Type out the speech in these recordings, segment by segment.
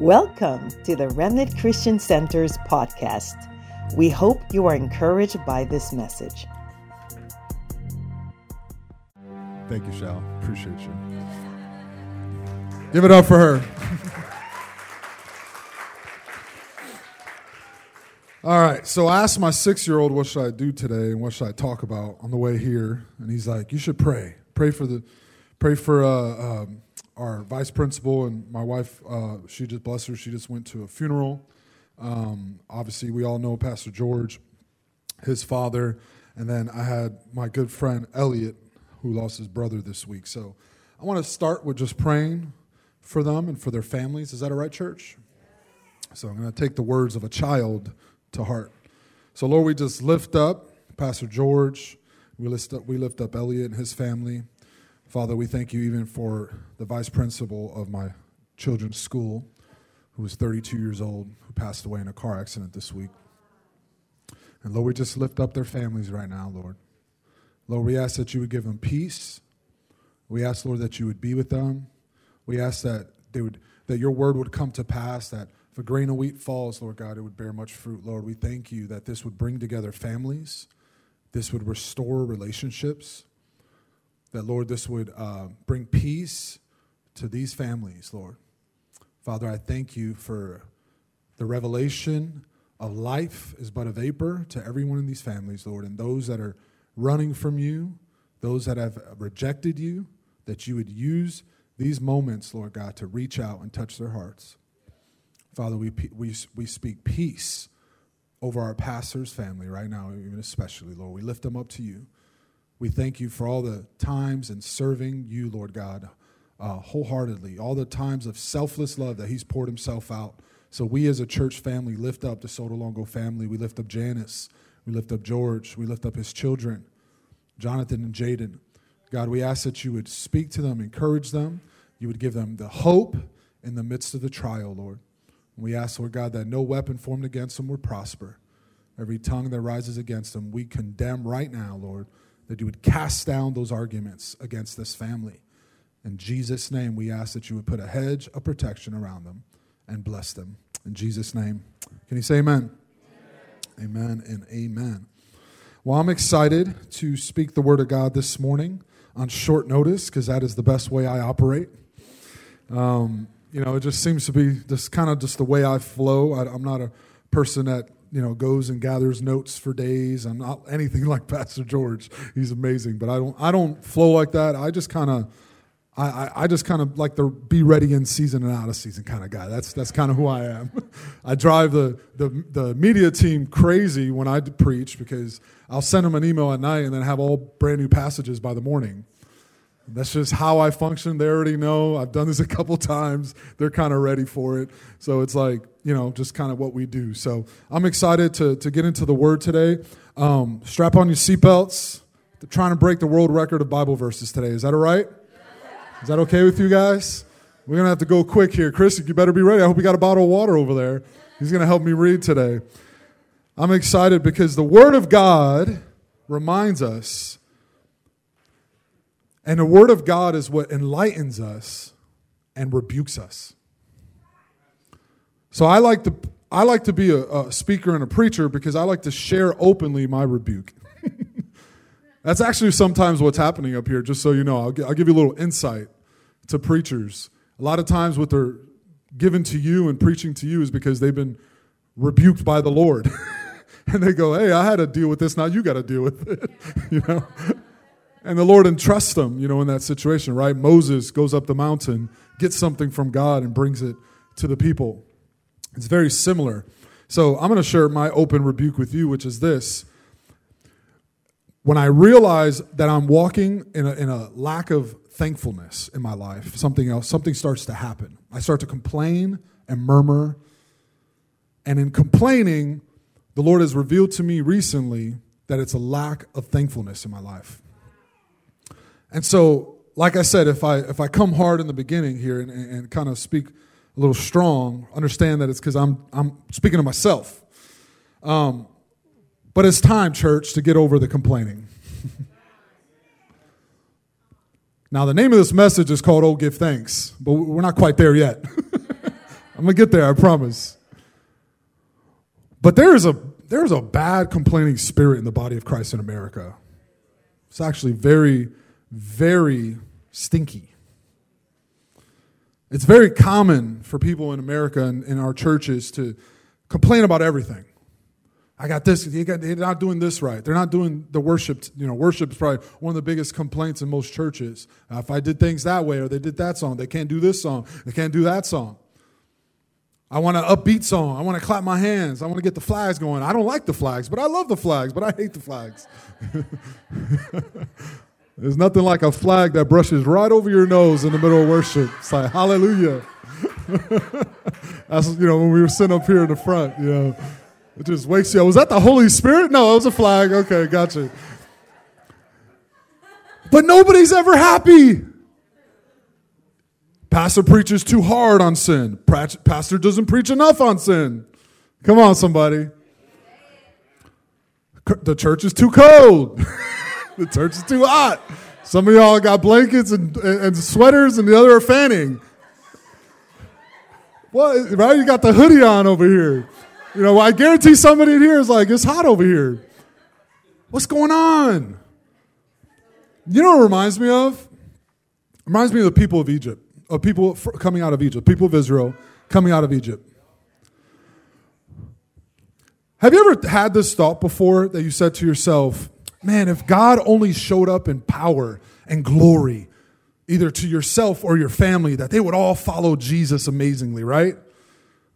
Welcome to the Remnant Christian Center's podcast. We hope you are encouraged by this message. Thank you, Shal. Appreciate you. Give it up for her. All right, so I asked my six year old, What should I do today and what should I talk about on the way here? And he's like, You should pray. Pray for the, pray for, uh, um, our vice principal and my wife, uh, she just, bless her, she just went to a funeral. Um, obviously, we all know Pastor George, his father. And then I had my good friend Elliot, who lost his brother this week. So I want to start with just praying for them and for their families. Is that all right, church? So I'm going to take the words of a child to heart. So, Lord, we just lift up Pastor George. We lift up, we lift up Elliot and his family. Father, we thank you even for the vice principal of my children's school, who was 32 years old, who passed away in a car accident this week. And Lord, we just lift up their families right now, Lord. Lord, we ask that you would give them peace. We ask, Lord, that you would be with them. We ask that they would that your word would come to pass, that if a grain of wheat falls, Lord God, it would bear much fruit. Lord, we thank you that this would bring together families, this would restore relationships that, Lord, this would uh, bring peace to these families, Lord. Father, I thank you for the revelation of life is but a vapor to everyone in these families, Lord, and those that are running from you, those that have rejected you, that you would use these moments, Lord God, to reach out and touch their hearts. Father, we, we, we speak peace over our pastor's family right now, even especially, Lord. We lift them up to you. We thank you for all the times and serving you, Lord God, uh, wholeheartedly, all the times of selfless love that He's poured Himself out. So we as a church family lift up the Sotolongo family. We lift up Janice. We lift up George. We lift up his children, Jonathan and Jaden. God, we ask that you would speak to them, encourage them. You would give them the hope in the midst of the trial, Lord. We ask, Lord God, that no weapon formed against them would prosper. Every tongue that rises against them, we condemn right now, Lord that you would cast down those arguments against this family. In Jesus' name, we ask that you would put a hedge of protection around them and bless them. In Jesus' name. Can you say amen? Amen, amen and amen. Well, I'm excited to speak the word of God this morning on short notice because that is the best way I operate. Um, you know, it just seems to be just kind of just the way I flow. I, I'm not a person that you know goes and gathers notes for days. I'm not anything like Pastor George. He's amazing, but I don't I don't flow like that. I just kind of I, I just kind of like the be ready in season and out of season kind of guy. That's that's kind of who I am. I drive the, the the media team crazy when I preach because I'll send them an email at night and then have all brand new passages by the morning. That's just how I function. They already know. I've done this a couple times. They're kind of ready for it. So it's like, you know, just kind of what we do. So I'm excited to, to get into the word today. Um, strap on your seatbelts. They're trying to break the world record of Bible verses today. Is that all right? Is that okay with you guys? We're going to have to go quick here. Chris, you better be ready. I hope you got a bottle of water over there. He's going to help me read today. I'm excited because the Word of God reminds us and the Word of God is what enlightens us and rebukes us. So I like to, I like to be a, a speaker and a preacher because I like to share openly my rebuke. That's actually sometimes what's happening up here, just so you know. I'll, I'll give you a little insight to preachers. A lot of times, what they're given to you and preaching to you is because they've been rebuked by the Lord. and they go, hey, I had to deal with this, now you got to deal with it. you know? And the Lord entrusts them, you know, in that situation, right? Moses goes up the mountain, gets something from God, and brings it to the people. It's very similar. So I'm going to share my open rebuke with you, which is this. When I realize that I'm walking in a, in a lack of thankfulness in my life, something else, something starts to happen. I start to complain and murmur. And in complaining, the Lord has revealed to me recently that it's a lack of thankfulness in my life. And so, like I said, if I if I come hard in the beginning here and, and, and kind of speak a little strong, understand that it's because I'm I'm speaking to myself. Um, but it's time, church, to get over the complaining. now, the name of this message is called "Oh, Give Thanks," but we're not quite there yet. I'm gonna get there, I promise. But there is a there is a bad complaining spirit in the body of Christ in America. It's actually very, very stinky. It's very common for people in America and in our churches to complain about everything. I got this. They're not doing this right. They're not doing the worship. You know, worship is probably one of the biggest complaints in most churches. Uh, if I did things that way, or they did that song, they can't do this song. They can't do that song. I want an upbeat song. I want to clap my hands. I want to get the flags going. I don't like the flags, but I love the flags, but I hate the flags. There's nothing like a flag that brushes right over your nose in the middle of worship. It's like, hallelujah. That's, you know, when we were sitting up here in the front, you know, it just wakes you up. Was that the Holy Spirit? No, it was a flag. Okay, gotcha. But nobody's ever happy. Pastor preaches too hard on sin. Pastor doesn't preach enough on sin. Come on, somebody. The church is too cold. the church is too hot. Some of y'all got blankets and, and sweaters, and the other are fanning. What? Right? You got the hoodie on over here. You know, I guarantee somebody in here is like, it's hot over here. What's going on? You know what it reminds me of? It reminds me of the people of Egypt of people coming out of Egypt, people of Israel coming out of Egypt. Have you ever had this thought before that you said to yourself, man, if God only showed up in power and glory, either to yourself or your family, that they would all follow Jesus amazingly, right?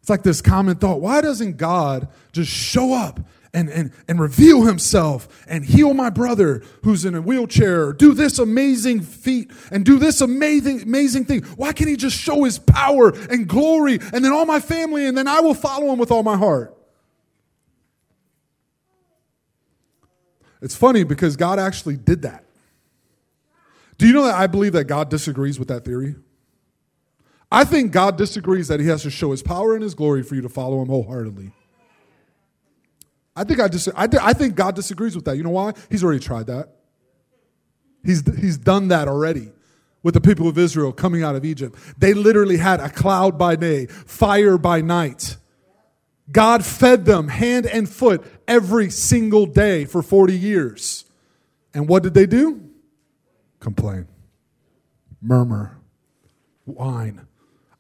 It's like this common thought. Why doesn't God just show up and, and, and reveal himself and heal my brother who's in a wheelchair or do this amazing feat and do this amazing, amazing thing. Why can't he just show his power and glory and then all my family and then I will follow him with all my heart? It's funny because God actually did that. Do you know that I believe that God disagrees with that theory? I think God disagrees that he has to show his power and his glory for you to follow him wholeheartedly. I think I, dis- I, I think God disagrees with that. You know why? He's already tried that. He's, he's done that already with the people of Israel coming out of Egypt. They literally had a cloud by day, fire by night. God fed them hand and foot every single day for 40 years. And what did they do? Complain, murmur, whine.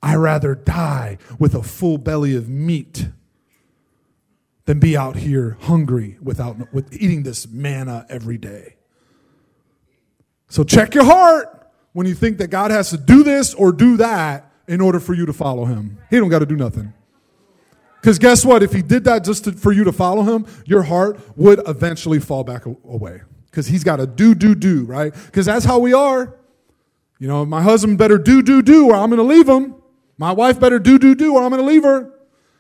I rather die with a full belly of meat than be out here hungry without with eating this manna every day. So check your heart when you think that God has to do this or do that in order for you to follow him. He don't got to do nothing. Because guess what? If he did that just to, for you to follow him, your heart would eventually fall back away. Because he's got to do, do, do, right? Because that's how we are. You know, my husband better do, do, do, or I'm going to leave him. My wife better do, do, do, or I'm going to leave her.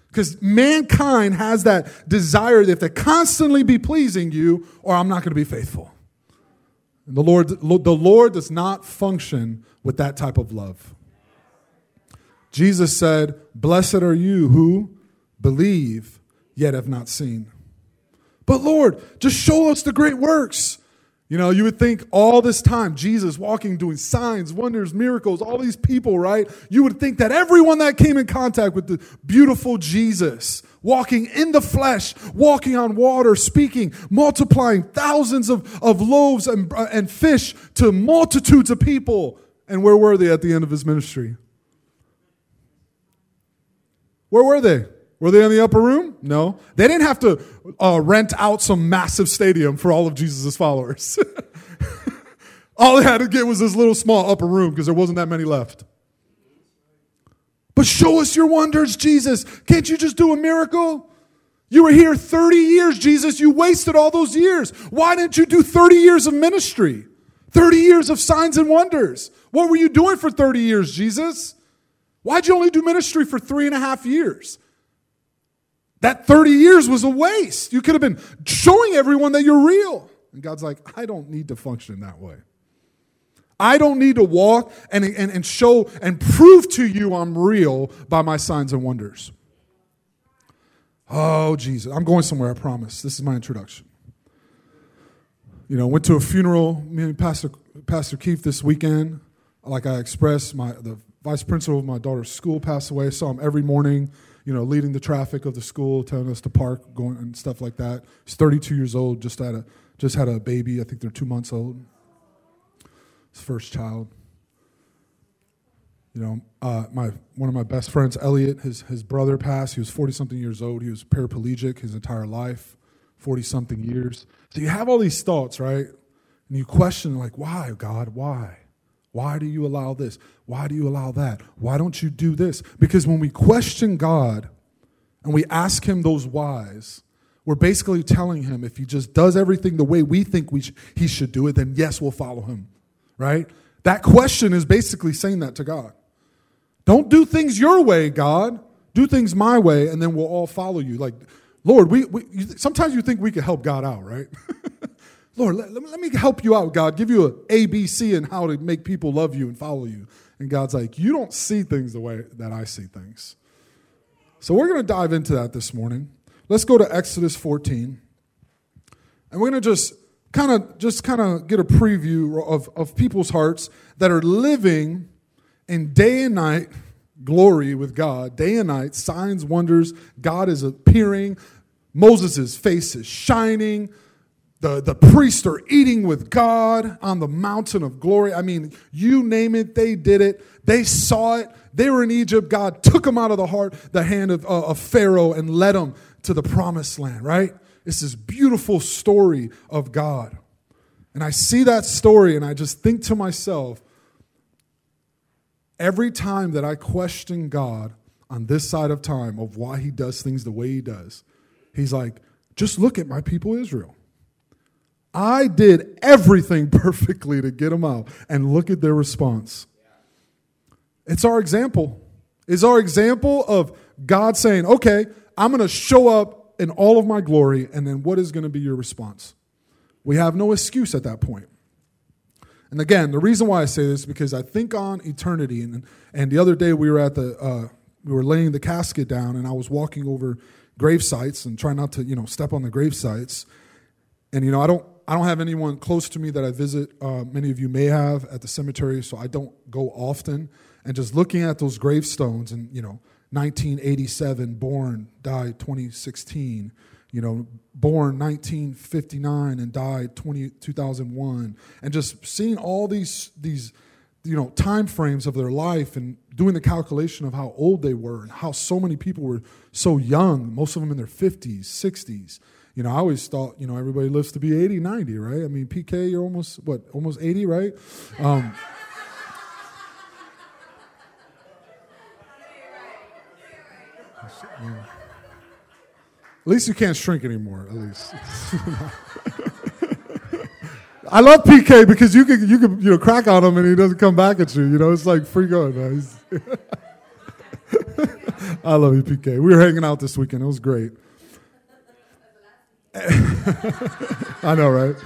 Because mankind has that desire that they constantly be pleasing you, or I'm not going to be faithful. And the Lord, the Lord does not function with that type of love. Jesus said, Blessed are you who believe, yet have not seen. But Lord, just show us the great works. You know, you would think all this time, Jesus walking, doing signs, wonders, miracles, all these people, right? You would think that everyone that came in contact with the beautiful Jesus, walking in the flesh, walking on water, speaking, multiplying thousands of, of loaves and, uh, and fish to multitudes of people. And where were they at the end of his ministry? Where were they? Were they in the upper room? No. They didn't have to uh, rent out some massive stadium for all of Jesus' followers. all they had to get was this little small upper room because there wasn't that many left. But show us your wonders, Jesus. Can't you just do a miracle? You were here 30 years, Jesus. You wasted all those years. Why didn't you do 30 years of ministry? 30 years of signs and wonders. What were you doing for 30 years, Jesus? Why'd you only do ministry for three and a half years? That 30 years was a waste. You could have been showing everyone that you're real. And God's like, I don't need to function that way. I don't need to walk and, and, and show and prove to you I'm real by my signs and wonders. Oh, Jesus. I'm going somewhere, I promise. This is my introduction. You know, went to a funeral, me and Pastor, Pastor Keith this weekend. Like I expressed, my, the vice principal of my daughter's school passed away. Saw him every morning, you know, leading the traffic of the school, telling us to park, going and stuff like that. He's 32 years old, just had a just had a baby. I think they're two months old. His first child. You know, uh, my one of my best friends, Elliot, his his brother passed. He was 40 something years old. He was paraplegic his entire life, 40 something years. So you have all these thoughts, right? And you question, like, why, God, why? Why do you allow this? Why do you allow that? Why don't you do this? Because when we question God and we ask Him those whys, we're basically telling Him if He just does everything the way we think we sh- He should do it, then yes, we'll follow Him, right? That question is basically saying that to God. Don't do things your way, God. Do things my way, and then we'll all follow you. Like, Lord, we, we sometimes you think we could help God out, right? Lord, let, let, me help you out, God. Give you an ABC and how to make people love you and follow you. And God's like, you don't see things the way that I see things. So we're going to dive into that this morning. Let's go to Exodus 14. And we're going to just kind of just kind of get a preview of, of people's hearts that are living in day and night glory with God, day and night, signs, wonders. God is appearing. Moses' face is shining the, the priests are eating with God on the mountain of glory. I mean, you name it, they did it. They saw it. They were in Egypt. God took them out of the heart, the hand of, uh, of Pharaoh, and led them to the promised land, right? It's this beautiful story of God. And I see that story and I just think to myself, every time that I question God on this side of time of why he does things the way he does, he's like, just look at my people Israel. I did everything perfectly to get them out. And look at their response. It's our example. It's our example of God saying, okay, I'm going to show up in all of my glory. And then what is going to be your response? We have no excuse at that point. And again, the reason why I say this is because I think on eternity. And, and the other day we were at the, uh, we were laying the casket down and I was walking over grave sites and trying not to, you know, step on the grave sites. And, you know, I don't, I don't have anyone close to me that I visit. Uh, many of you may have at the cemetery, so I don't go often. And just looking at those gravestones, and you know, 1987, born, died 2016. You know, born 1959 and died 20, 2001, and just seeing all these these you know time frames of their life and doing the calculation of how old they were and how so many people were so young most of them in their 50s 60s you know, I always thought, you know, everybody lives to be 80, 90, right? I mean, PK, you're almost, what, almost 80, right? Um. At least you can't shrink anymore, at least. I love PK because you can you can you know crack on him and he doesn't come back at you. You know, it's like free going. I love you, PK. We were hanging out this weekend. It was great. I know, right?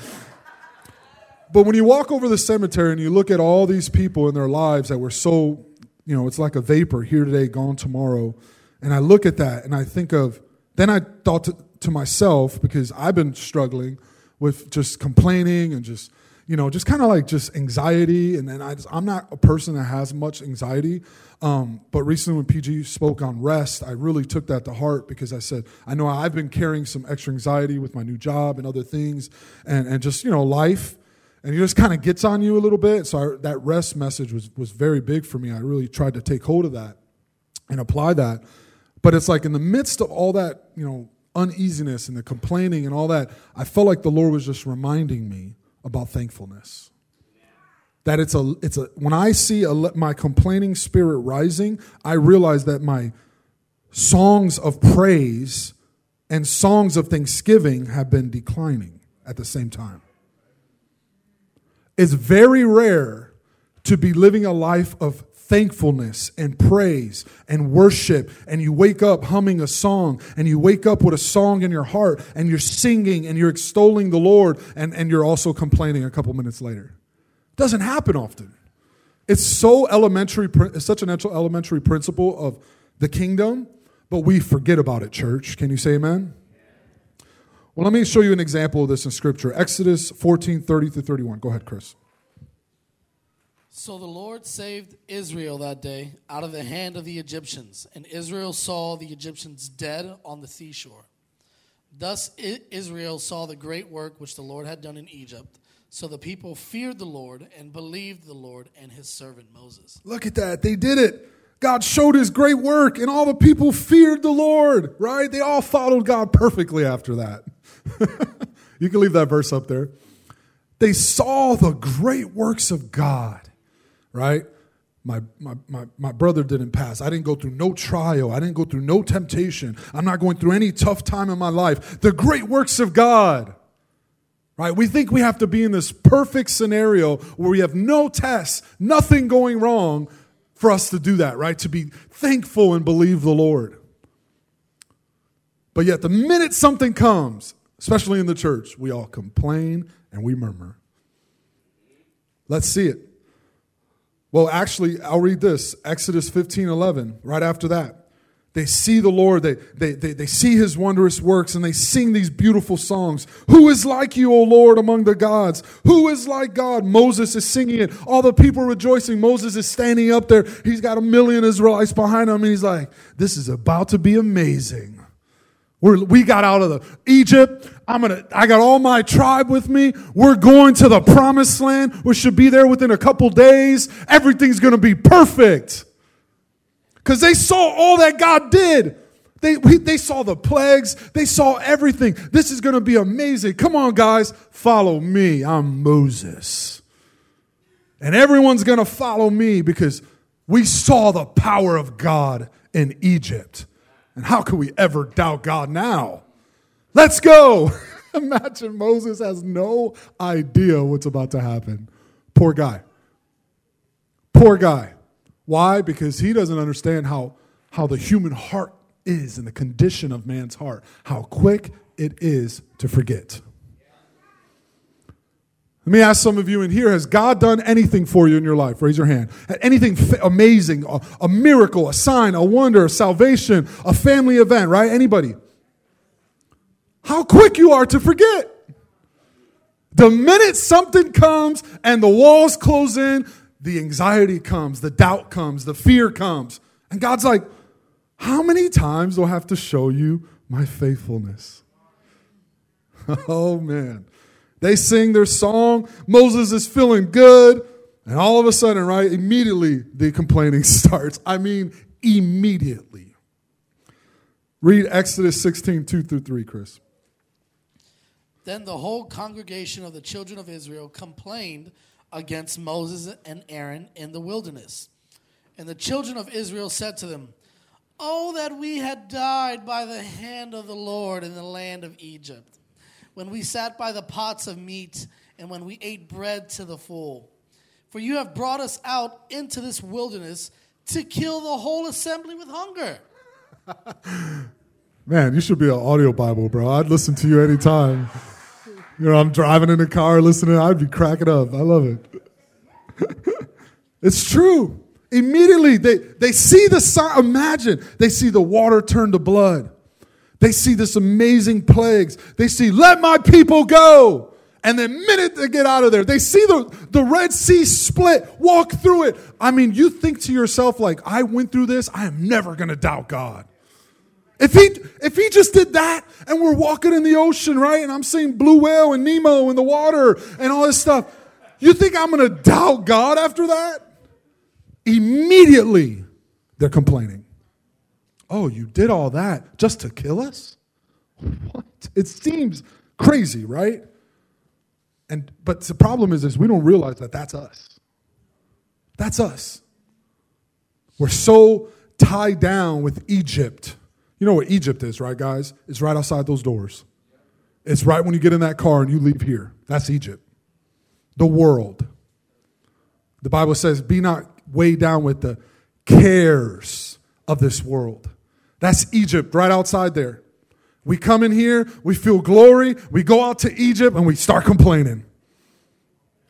But when you walk over the cemetery and you look at all these people in their lives that were so, you know, it's like a vapor here today, gone tomorrow. And I look at that and I think of, then I thought to, to myself, because I've been struggling with just complaining and just you know, just kind of like just anxiety. And then I just, I'm not a person that has much anxiety. Um, but recently when PG spoke on rest, I really took that to heart because I said, I know I've been carrying some extra anxiety with my new job and other things and, and just, you know, life. And it just kind of gets on you a little bit. So I, that rest message was, was very big for me. I really tried to take hold of that and apply that. But it's like in the midst of all that, you know, uneasiness and the complaining and all that, I felt like the Lord was just reminding me about thankfulness. That it's a, it's a, when I see a, my complaining spirit rising, I realize that my songs of praise and songs of thanksgiving have been declining at the same time. It's very rare to be living a life of thankfulness and praise and worship and you wake up humming a song and you wake up with a song in your heart and you're singing and you're extolling the Lord and, and you're also complaining a couple minutes later. Doesn't happen often. It's so elementary, it's such an elementary principle of the kingdom, but we forget about it, church. Can you say amen? Well, let me show you an example of this in Scripture. Exodus 14 30 through 31. Go ahead, Chris. So the Lord saved Israel that day out of the hand of the Egyptians, and Israel saw the Egyptians dead on the seashore. Thus Israel saw the great work which the Lord had done in Egypt. So the people feared the Lord and believed the Lord and his servant Moses. Look at that. They did it. God showed his great work, and all the people feared the Lord, right? They all followed God perfectly after that. you can leave that verse up there. They saw the great works of God, right? My, my, my, my brother didn't pass. I didn't go through no trial. I didn't go through no temptation. I'm not going through any tough time in my life. The great works of God. Right? We think we have to be in this perfect scenario where we have no tests, nothing going wrong for us to do that, right? To be thankful and believe the Lord. But yet, the minute something comes, especially in the church, we all complain and we murmur. Let's see it. Well, actually, I'll read this Exodus 15 11, right after that. They see the Lord, they, they, they, they see his wondrous works, and they sing these beautiful songs. Who is like you, O Lord, among the gods? Who is like God? Moses is singing it. All the people rejoicing. Moses is standing up there. He's got a million Israelites behind him, and he's like, This is about to be amazing. We're, we got out of the Egypt. I'm gonna. I got all my tribe with me. We're going to the promised land. We should be there within a couple days. Everything's gonna be perfect because they saw all that God did. They, we, they saw the plagues, they saw everything. This is to be amazing. Come on, guys, follow me. I'm Moses. And everyone's to follow me because we saw the power of God in Egypt. And how could we ever doubt God now? Let's go. Imagine Moses has no idea what's about to happen. Poor guy. Poor guy. Why? Because he doesn't understand how, how the human heart is and the condition of man's heart, how quick it is to forget. Let me ask some of you in here Has God done anything for you in your life? Raise your hand. Anything amazing, a, a miracle, a sign, a wonder, a salvation, a family event, right? Anybody? How quick you are to forget. The minute something comes and the walls close in, the anxiety comes, the doubt comes, the fear comes. And God's like, How many times do I have to show you my faithfulness? oh, man. They sing their song. Moses is feeling good. And all of a sudden, right, immediately the complaining starts. I mean, immediately. Read Exodus 16, 2 through 3, Chris. Then the whole congregation of the children of Israel complained against Moses and Aaron in the wilderness. And the children of Israel said to them, Oh, that we had died by the hand of the Lord in the land of Egypt, when we sat by the pots of meat and when we ate bread to the full. For you have brought us out into this wilderness to kill the whole assembly with hunger. Man, you should be an audio Bible, bro. I'd listen to you anytime. You know, I'm driving in the car listening, I'd be cracking up. I love it. it's true. Immediately, they, they see the sign. Imagine, they see the water turn to blood. They see this amazing plagues. They see, let my people go. And the minute they get out of there, they see the, the Red Sea split, walk through it. I mean, you think to yourself, like, I went through this, I am never going to doubt God. If he if he just did that and we're walking in the ocean, right? And I'm seeing blue whale and Nemo in the water and all this stuff, you think I'm gonna doubt God after that? Immediately they're complaining. Oh, you did all that just to kill us? What? It seems crazy, right? And but the problem is, is we don't realize that that's us. That's us. We're so tied down with Egypt you know what Egypt is, right, guys? It's right outside those doors. It's right when you get in that car and you leave here. That's Egypt. The world. The Bible says, be not weighed down with the cares of this world. That's Egypt right outside there. We come in here, we feel glory, we go out to Egypt, and we start complaining.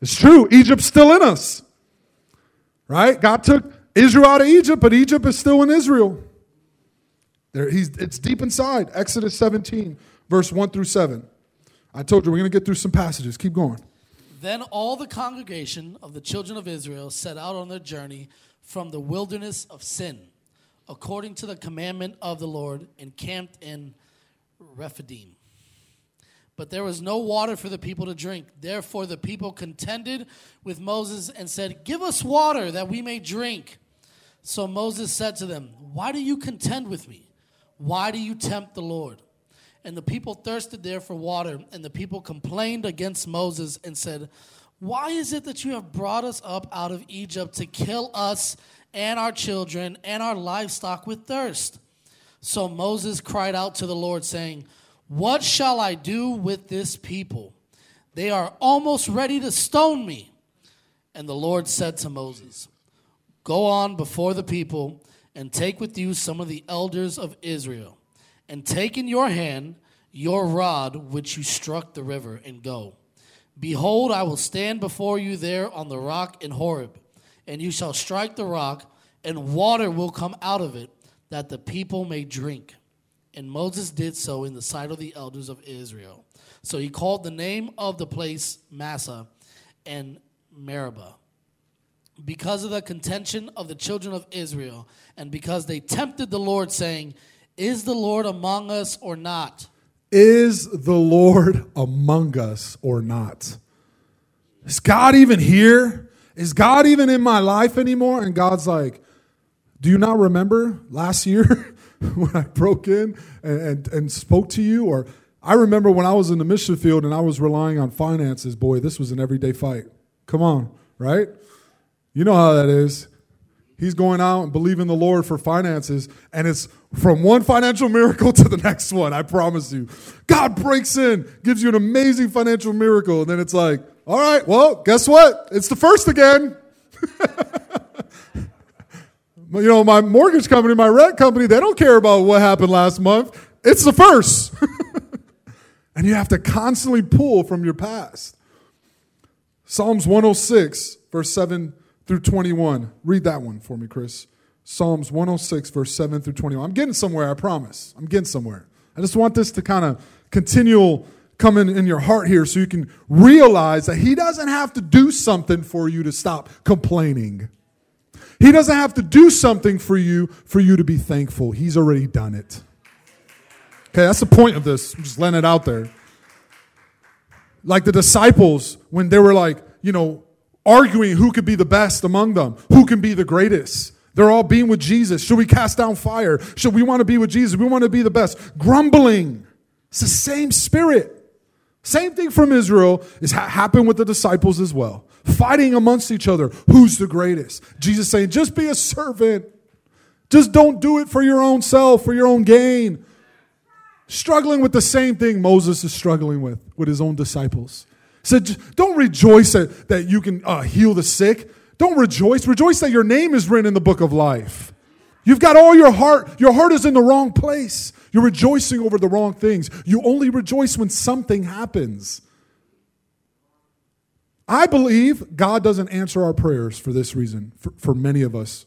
It's true, Egypt's still in us. Right? God took Israel out of Egypt, but Egypt is still in Israel. There, he's, it's deep inside. Exodus 17, verse 1 through 7. I told you we're going to get through some passages. Keep going. Then all the congregation of the children of Israel set out on their journey from the wilderness of Sin, according to the commandment of the Lord, encamped in Rephidim. But there was no water for the people to drink. Therefore, the people contended with Moses and said, Give us water that we may drink. So Moses said to them, Why do you contend with me? Why do you tempt the Lord? And the people thirsted there for water, and the people complained against Moses and said, Why is it that you have brought us up out of Egypt to kill us and our children and our livestock with thirst? So Moses cried out to the Lord, saying, What shall I do with this people? They are almost ready to stone me. And the Lord said to Moses, Go on before the people and take with you some of the elders of Israel and take in your hand your rod which you struck the river, and go. Behold, I will stand before you there on the rock in Horeb, and you shall strike the rock, and water will come out of it, that the people may drink. And Moses did so in the sight of the elders of Israel. So he called the name of the place Massah and Meribah because of the contention of the children of Israel, and because they tempted the Lord, saying, Is the Lord among us or not? Is the Lord among us or not? Is God even here? Is God even in my life anymore? And God's like, Do you not remember last year when I broke in and, and, and spoke to you? Or I remember when I was in the mission field and I was relying on finances. Boy, this was an everyday fight. Come on, right? You know how that is. He's going out and believing the Lord for finances, and it's from one financial miracle to the next one, I promise you. God breaks in, gives you an amazing financial miracle, and then it's like, all right, well, guess what? It's the first again. you know, my mortgage company, my rent company, they don't care about what happened last month. It's the first. and you have to constantly pull from your past. Psalms 106, verse 7 through 21. Read that one for me, Chris. Psalms 106, verse 7 through 21. I'm getting somewhere, I promise. I'm getting somewhere. I just want this to kind of continual come in, in your heart here so you can realize that He doesn't have to do something for you to stop complaining. He doesn't have to do something for you for you to be thankful. He's already done it. Okay, that's the point of this. I'm just letting it out there. Like the disciples, when they were like, you know, arguing who could be the best among them, who can be the greatest. They're all being with Jesus. Should we cast down fire? Should we want to be with Jesus? We want to be the best. Grumbling. It's the same spirit. Same thing from Israel is ha- happened with the disciples as well. Fighting amongst each other. Who's the greatest? Jesus saying, just be a servant. Just don't do it for your own self, for your own gain. Struggling with the same thing Moses is struggling with, with his own disciples. Said, don't rejoice that, that you can uh, heal the sick. Don't rejoice. Rejoice that your name is written in the book of life. You've got all your heart. Your heart is in the wrong place. You're rejoicing over the wrong things. You only rejoice when something happens. I believe God doesn't answer our prayers for this reason, for, for many of us.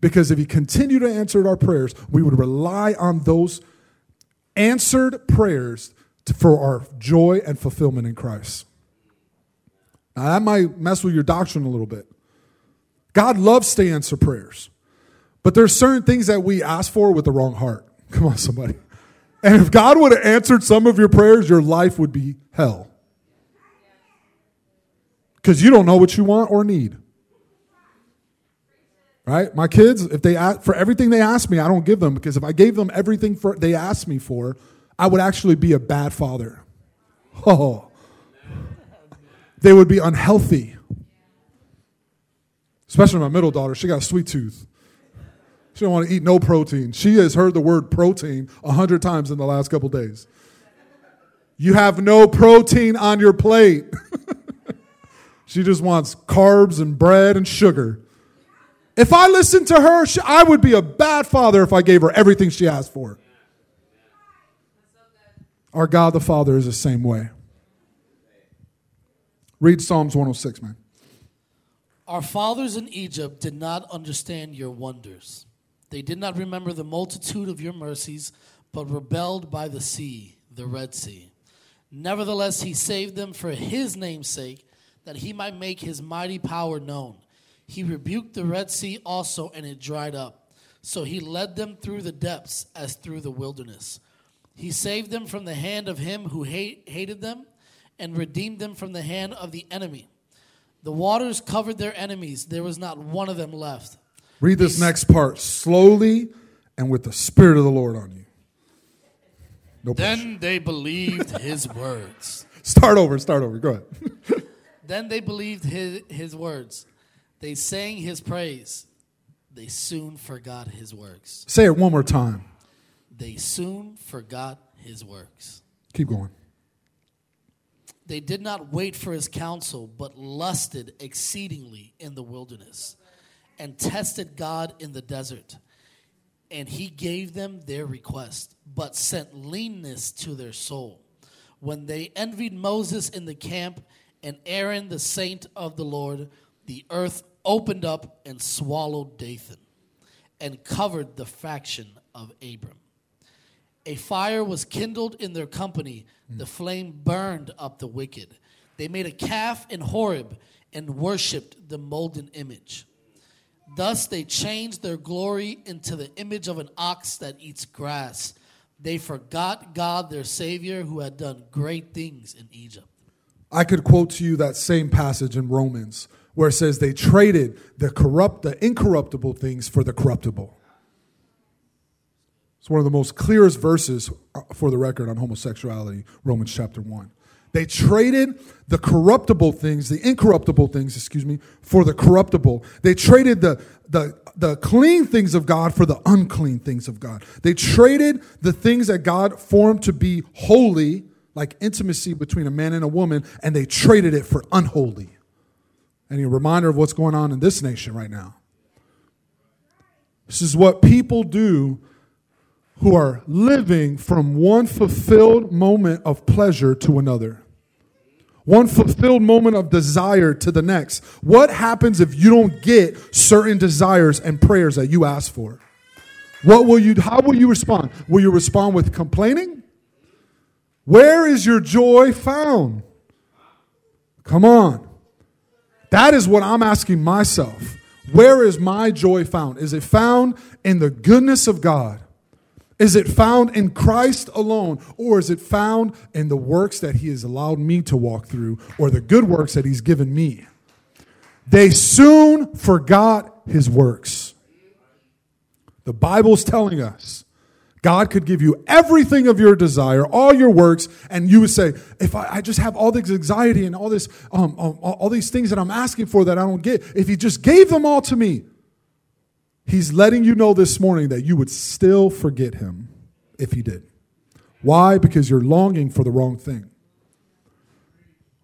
Because if He continued to answer our prayers, we would rely on those answered prayers to, for our joy and fulfillment in Christ. Now, that might mess with your doctrine a little bit. God loves to answer prayers, but there's certain things that we ask for with the wrong heart. Come on, somebody. And if God would have answered some of your prayers, your life would be hell. Because you don't know what you want or need. Right? My kids, if they ask, for everything they ask me, I don't give them because if I gave them everything for, they asked me for, I would actually be a bad father. Oh, they would be unhealthy. Especially my middle daughter, she got a sweet tooth. She don't want to eat no protein. She has heard the word protein a hundred times in the last couple days. You have no protein on your plate. she just wants carbs and bread and sugar. If I listened to her, she, I would be a bad father if I gave her everything she asked for. Our God the Father is the same way. Read Psalms 106, man. Our fathers in Egypt did not understand your wonders. They did not remember the multitude of your mercies, but rebelled by the sea, the Red Sea. Nevertheless, he saved them for his name's sake, that he might make his mighty power known. He rebuked the Red Sea also, and it dried up. So he led them through the depths as through the wilderness. He saved them from the hand of him who hate, hated them, and redeemed them from the hand of the enemy. The waters covered their enemies, there was not one of them left. Read this next part slowly and with the Spirit of the Lord on you. No then they believed his words. Start over, start over. Go ahead. then they believed his, his words. They sang his praise. They soon forgot his works. Say it one more time. They soon forgot his works. Keep going. They did not wait for his counsel, but lusted exceedingly in the wilderness and tested God in the desert and he gave them their request, but sent leanness to their soul. When they envied Moses in the camp and Aaron, the saint of the Lord, the earth opened up and swallowed Dathan and covered the faction of Abram. A fire was kindled in their company, the flame burned up the wicked. They made a calf in Horeb and worshiped the molten image. Thus they changed their glory into the image of an ox that eats grass. They forgot God, their Savior, who had done great things in Egypt. I could quote to you that same passage in Romans where it says they traded the corrupt, the incorruptible things for the corruptible. It's one of the most clearest verses uh, for the record on homosexuality, Romans chapter 1. They traded the corruptible things, the incorruptible things, excuse me, for the corruptible. They traded the, the, the clean things of God for the unclean things of God. They traded the things that God formed to be holy, like intimacy between a man and a woman, and they traded it for unholy. Any reminder of what's going on in this nation right now. This is what people do who are living from one fulfilled moment of pleasure to another one fulfilled moment of desire to the next. What happens if you don't get certain desires and prayers that you ask for? What will you how will you respond? Will you respond with complaining? Where is your joy found? Come on. That is what I'm asking myself. Where is my joy found? Is it found in the goodness of God? Is it found in Christ alone, or is it found in the works that He has allowed me to walk through, or the good works that He's given me? They soon forgot His works. The Bible's telling us God could give you everything of your desire, all your works, and you would say, if I, I just have all this anxiety and all this, um, um, all these things that I'm asking for that I don't get, if He just gave them all to me, He's letting you know this morning that you would still forget him if he did. Why? Because you're longing for the wrong thing.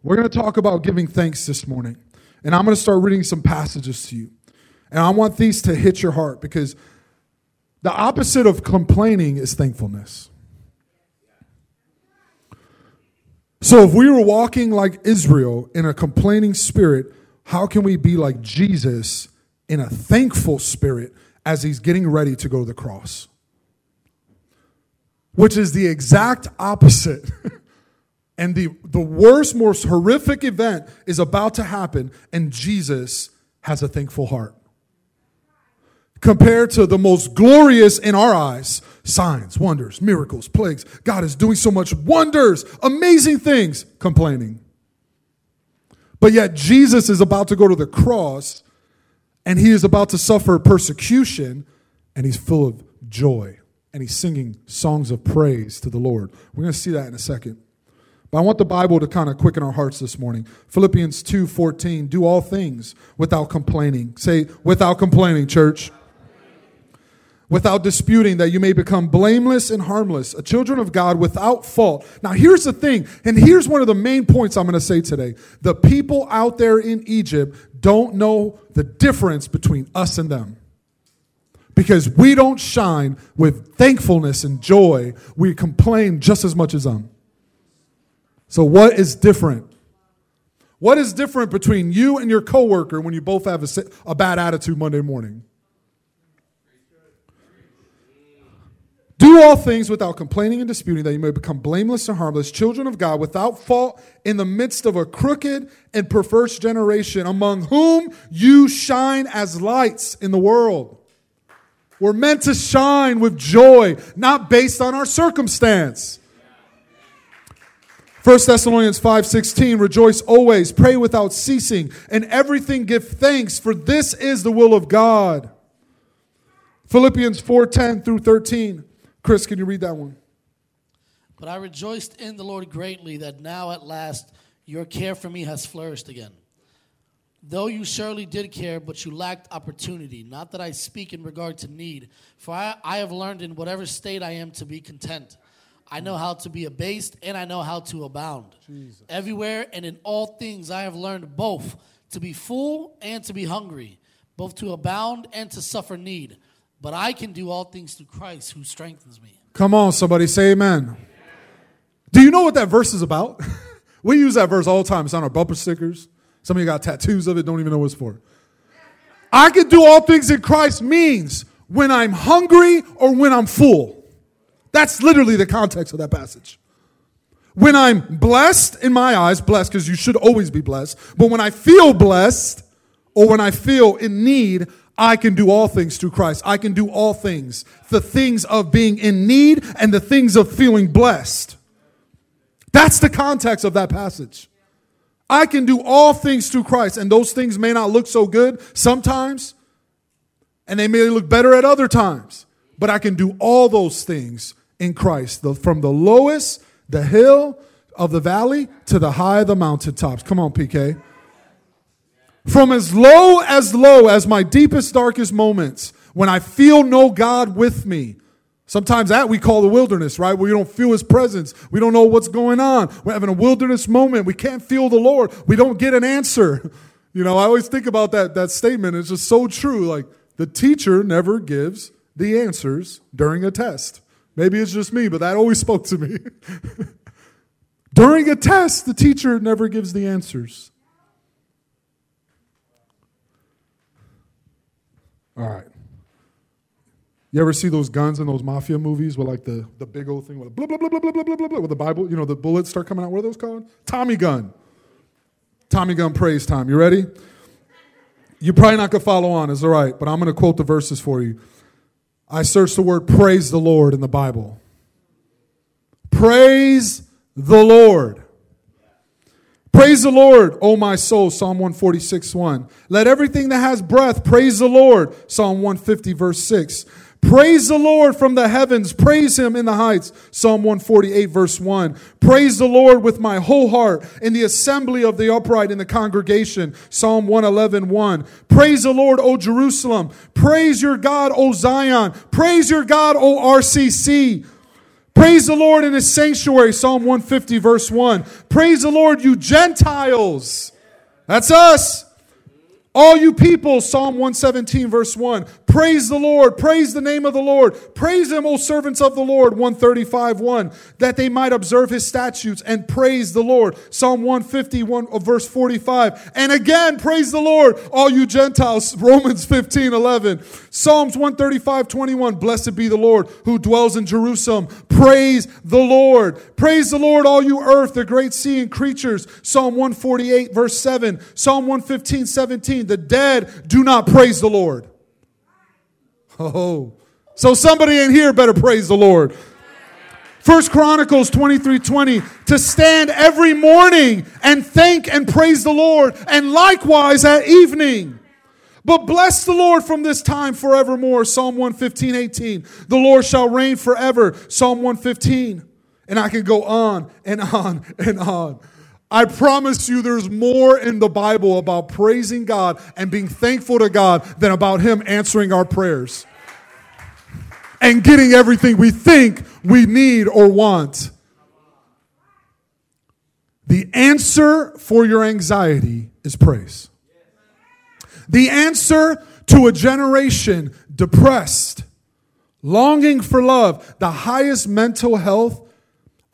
We're going to talk about giving thanks this morning. And I'm going to start reading some passages to you. And I want these to hit your heart because the opposite of complaining is thankfulness. So if we were walking like Israel in a complaining spirit, how can we be like Jesus in a thankful spirit as he's getting ready to go to the cross, which is the exact opposite. and the, the worst, most horrific event is about to happen, and Jesus has a thankful heart. Compared to the most glorious in our eyes signs, wonders, miracles, plagues. God is doing so much wonders, amazing things, complaining. But yet, Jesus is about to go to the cross and he is about to suffer persecution, and he's full of joy, and he's singing songs of praise to the Lord. We're going to see that in a second. But I want the Bible to kind of quicken our hearts this morning. Philippians 2:14, do all things without complaining. Say without complaining, church without disputing, that you may become blameless and harmless, a children of God without fault. Now, here's the thing, and here's one of the main points I'm going to say today. The people out there in Egypt don't know the difference between us and them. Because we don't shine with thankfulness and joy, we complain just as much as them. So, what is different? What is different between you and your coworker when you both have a, a bad attitude Monday morning? Do all things without complaining and disputing, that you may become blameless and harmless, children of God, without fault, in the midst of a crooked and perverse generation, among whom you shine as lights in the world. We're meant to shine with joy, not based on our circumstance. 1 Thessalonians 5:16 Rejoice always, pray without ceasing, and everything give thanks, for this is the will of God. Philippians 4:10 through 13. Chris, can you read that one? But I rejoiced in the Lord greatly that now at last your care for me has flourished again. Though you surely did care, but you lacked opportunity. Not that I speak in regard to need, for I, I have learned in whatever state I am to be content. I know how to be abased and I know how to abound. Jesus. Everywhere and in all things I have learned both to be full and to be hungry, both to abound and to suffer need. But I can do all things through Christ who strengthens me. Come on, somebody say amen. Do you know what that verse is about? we use that verse all the time. It's on our bumper stickers. Some of you got tattoos of it, don't even know what it's for. I can do all things in Christ means when I'm hungry or when I'm full. That's literally the context of that passage. When I'm blessed in my eyes, blessed because you should always be blessed, but when I feel blessed or when I feel in need, I can do all things through Christ. I can do all things. The things of being in need and the things of feeling blessed. That's the context of that passage. I can do all things through Christ, and those things may not look so good sometimes, and they may look better at other times, but I can do all those things in Christ, the, from the lowest, the hill of the valley, to the high of the mountaintops. Come on, PK. From as low as low as my deepest, darkest moments, when I feel no God with me, Sometimes that we call the wilderness, right? Where you don't feel his presence. We don't know what's going on. We're having a wilderness moment. We can't feel the Lord. We don't get an answer. You know, I always think about that, that statement. It's just so true. Like the teacher never gives the answers during a test. Maybe it's just me, but that always spoke to me. During a test, the teacher never gives the answers. All right. You ever see those guns in those mafia movies with like the, the big old thing with blah, blah, blah, blah, blah, blah, blah, blah, with the Bible? You know, the bullets start coming out. What are those called? Tommy gun. Tommy gun praise time. You ready? You're probably not going to follow on. It's all right, but I'm going to quote the verses for you. I searched the word praise the Lord in the Bible. Praise the Lord. Praise the Lord, O my soul, Psalm 146, 1. Let everything that has breath praise the Lord, Psalm 150, verse 6. Praise the Lord from the heavens. Praise him in the heights. Psalm 148 verse 1. Praise the Lord with my whole heart in the assembly of the upright in the congregation. Psalm 111 1. Praise the Lord, O Jerusalem. Praise your God, O Zion. Praise your God, O RCC. Praise the Lord in his sanctuary. Psalm 150 verse 1. Praise the Lord, you Gentiles. That's us. All you people, Psalm 117, verse 1. Praise the Lord. Praise the name of the Lord. Praise him, O servants of the Lord. 135, 1. That they might observe his statutes and praise the Lord. Psalm 151, uh, verse 45. And again, praise the Lord, all you Gentiles. Romans 15, 11. Psalms 135, 21. Blessed be the Lord who dwells in Jerusalem. Praise the Lord. Praise the Lord, all you earth, the great sea and creatures. Psalm 148, verse 7. Psalm 115, 17. The dead do not praise the Lord. Oh, so somebody in here better praise the Lord. First Chronicles 23 20, to stand every morning and thank and praise the Lord, and likewise at evening. But bless the Lord from this time forevermore. Psalm 115, 18. The Lord shall reign forever. Psalm 115. And I can go on and on and on. I promise you there's more in the Bible about praising God and being thankful to God than about Him answering our prayers and getting everything we think we need or want. The answer for your anxiety is praise. The answer to a generation depressed, longing for love, the highest mental health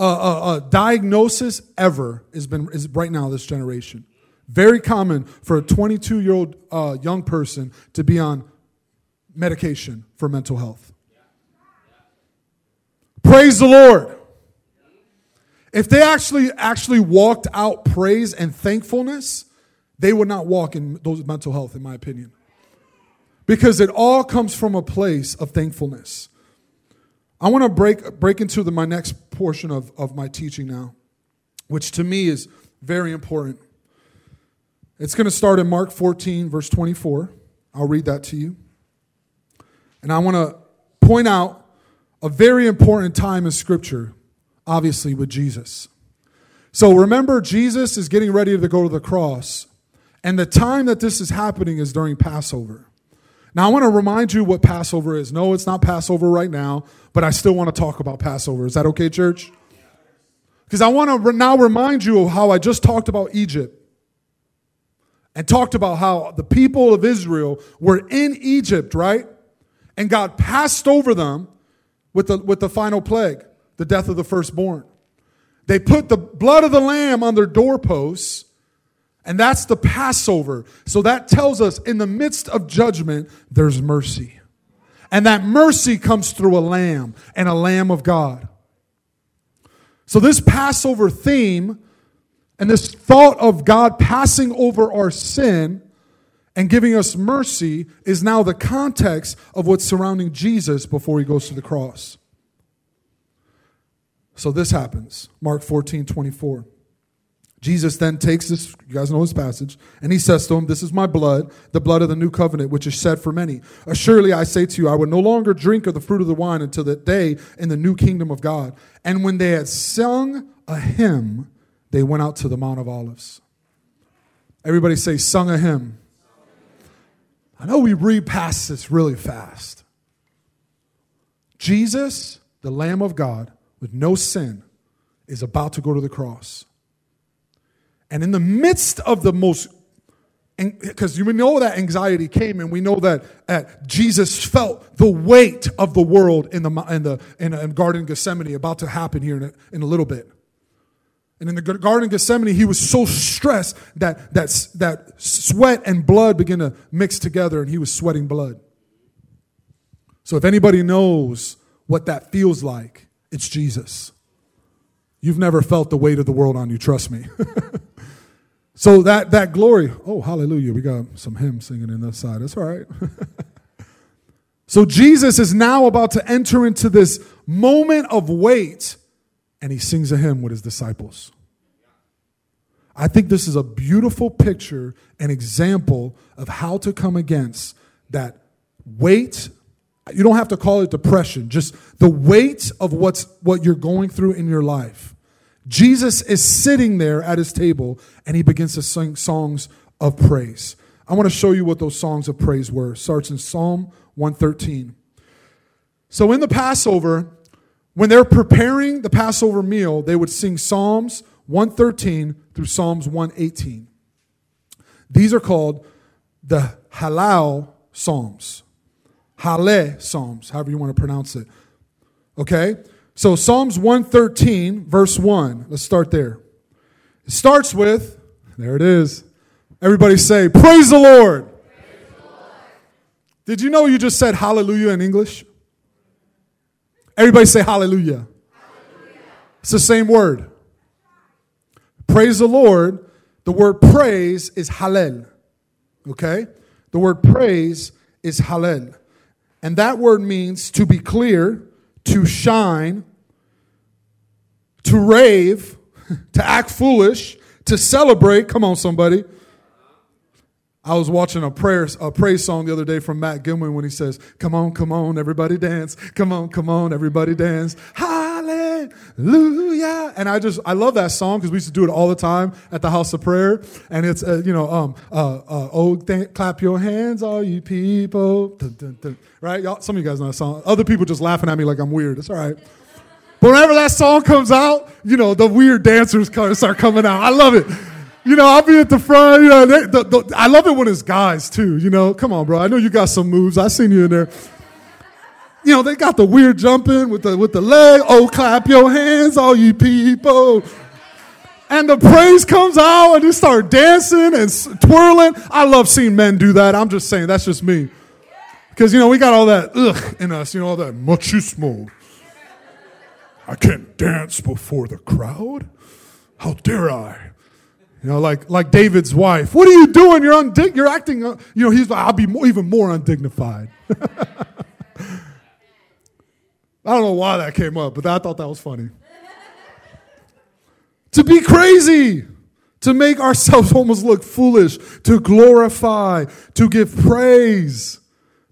uh, uh, uh, diagnosis ever has been is right now this generation. Very common for a 22 year old uh, young person to be on medication for mental health. Praise the Lord. If they actually actually walked out praise and thankfulness, they would not walk in those mental health, in my opinion. Because it all comes from a place of thankfulness. I want to break, break into the, my next portion of, of my teaching now, which to me is very important. It's going to start in Mark 14, verse 24. I'll read that to you. And I want to point out a very important time in Scripture, obviously, with Jesus. So remember, Jesus is getting ready to go to the cross, and the time that this is happening is during Passover. Now, I want to remind you what Passover is. No, it's not Passover right now, but I still want to talk about Passover. Is that okay, church? Because I want to now remind you of how I just talked about Egypt and talked about how the people of Israel were in Egypt, right? And God passed over them with the, with the final plague, the death of the firstborn. They put the blood of the lamb on their doorposts, and that's the Passover. So that tells us in the midst of judgment, there's mercy. And that mercy comes through a lamb and a lamb of God. So, this Passover theme and this thought of God passing over our sin and giving us mercy is now the context of what's surrounding Jesus before he goes to the cross. So this happens. Mark 14, 24. Jesus then takes this, you guys know this passage, and he says to him, This is my blood, the blood of the new covenant, which is shed for many. Assuredly, I say to you, I will no longer drink of the fruit of the wine until that day in the new kingdom of God. And when they had sung a hymn, they went out to the Mount of Olives. Everybody say, sung a hymn. I know we read past this really fast. Jesus, the Lamb of God, with no sin, is about to go to the cross. And in the midst of the most, because you know that anxiety came, and we know that, that Jesus felt the weight of the world in the, in the in, in Garden of Gethsemane about to happen here in a, in a little bit. And in the Garden of Gethsemane, he was so stressed that, that, that sweat and blood began to mix together, and he was sweating blood. So, if anybody knows what that feels like, it's Jesus. You've never felt the weight of the world on you, trust me. so, that, that glory, oh, hallelujah, we got some hymns singing in this side. That's all right. so, Jesus is now about to enter into this moment of weight and he sings a hymn with his disciples. I think this is a beautiful picture and example of how to come against that weight. You don't have to call it depression, just the weight of what's what you're going through in your life. Jesus is sitting there at his table and he begins to sing songs of praise. I want to show you what those songs of praise were. It starts in Psalm 113. So in the Passover, when they're preparing the Passover meal, they would sing Psalms 113 through Psalms 118. These are called the Halal Psalms. Hallel Psalms, however you want to pronounce it. Okay? So Psalms 113, verse 1. Let's start there. It starts with, there it is. Everybody say, Praise the Lord. Did you know you just said hallelujah in English? Everybody say hallelujah. hallelujah. It's the same word. Praise the Lord. The word praise is hallel. Okay? The word praise is hallel. And that word means to be clear, to shine, to rave, to act foolish, to celebrate. Come on, somebody. I was watching a prayer, a praise song the other day from Matt Gilman when he says, Come on, come on, everybody dance. Come on, come on, everybody dance. Hallelujah. And I just, I love that song because we used to do it all the time at the house of prayer. And it's, uh, you know, um, uh, uh, oh, th- clap your hands, all you people. Dun, dun, dun. Right? Y'all, some of you guys know that song. Other people just laughing at me like I'm weird. It's all right. But whenever that song comes out, you know, the weird dancers start coming out. I love it. You know, I'll be at the front. You know, they, the, the, I love it when it's guys too. You know, come on, bro. I know you got some moves. I seen you in there. You know, they got the weird jumping with the with the leg. Oh, clap your hands, all you people. And the praise comes out, and they start dancing and twirling. I love seeing men do that. I'm just saying, that's just me. Because, you know, we got all that ugh in us, you know, all that machismo. I can't dance before the crowd. How dare I? You know, like like David's wife. What are you doing? You're undig- You're acting. Uh, you know, he's like, I'll be more, even more undignified. I don't know why that came up, but I thought that was funny. to be crazy, to make ourselves almost look foolish, to glorify, to give praise.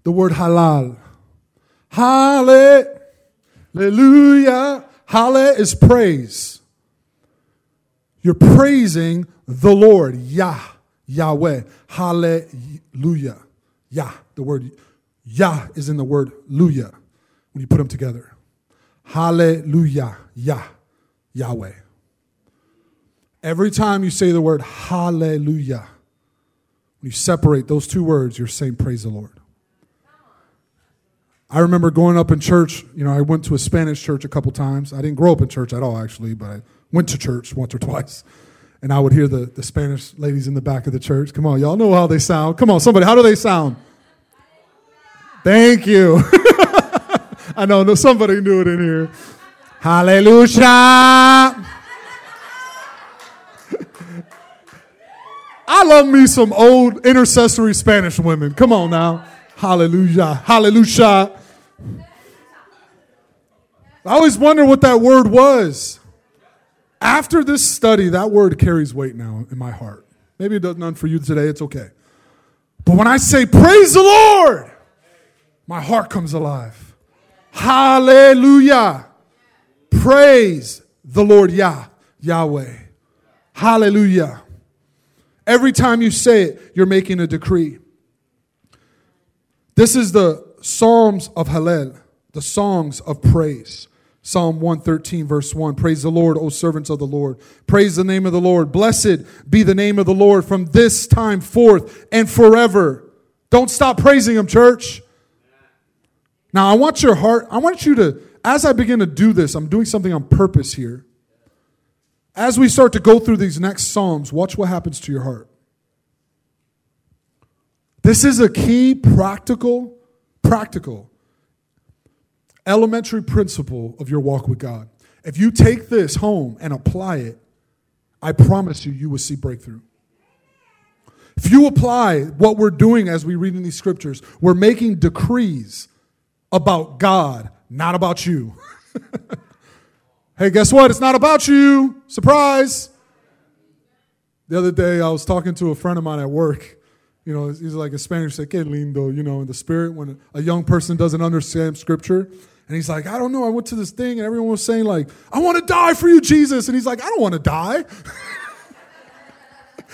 The word halal. Hallelujah. Hallelujah is praise. You're praising the Lord, Yah, Yahweh. Hallelujah. Yah, the word Yah is in the word Luya when you put them together. Hallelujah, Yah, Yahweh. Every time you say the word hallelujah, when you separate those two words, you're saying praise the Lord. I remember growing up in church, you know, I went to a Spanish church a couple times. I didn't grow up in church at all, actually, but I went to church once or twice. And I would hear the, the Spanish ladies in the back of the church. Come on, y'all know how they sound. Come on, somebody, how do they sound? Thank you. I know, no, somebody knew it in here. Hallelujah. I love me some old intercessory Spanish women. Come on now. Hallelujah. Hallelujah. I always wonder what that word was. After this study, that word carries weight now in my heart. Maybe it does none for you today, it's okay. But when I say praise the Lord, my heart comes alive. Hallelujah. Praise the Lord Yah, Yahweh. Hallelujah. Every time you say it, you're making a decree. This is the Psalms of Hallel, the songs of praise. Psalm 113, verse 1. Praise the Lord, O servants of the Lord. Praise the name of the Lord. Blessed be the name of the Lord from this time forth and forever. Don't stop praising Him, church. Now, I want your heart, I want you to, as I begin to do this, I'm doing something on purpose here. As we start to go through these next Psalms, watch what happens to your heart. This is a key practical, practical, elementary principle of your walk with God. If you take this home and apply it, I promise you, you will see breakthrough. If you apply what we're doing as we read in these scriptures, we're making decrees about God, not about you. hey, guess what? It's not about you. Surprise. The other day, I was talking to a friend of mine at work. You know, he's like a Spanish, say, que lindo, you know, in the spirit when a young person doesn't understand scripture. And he's like, I don't know. I went to this thing and everyone was saying, like, I want to die for you, Jesus. And he's like, I don't want to die.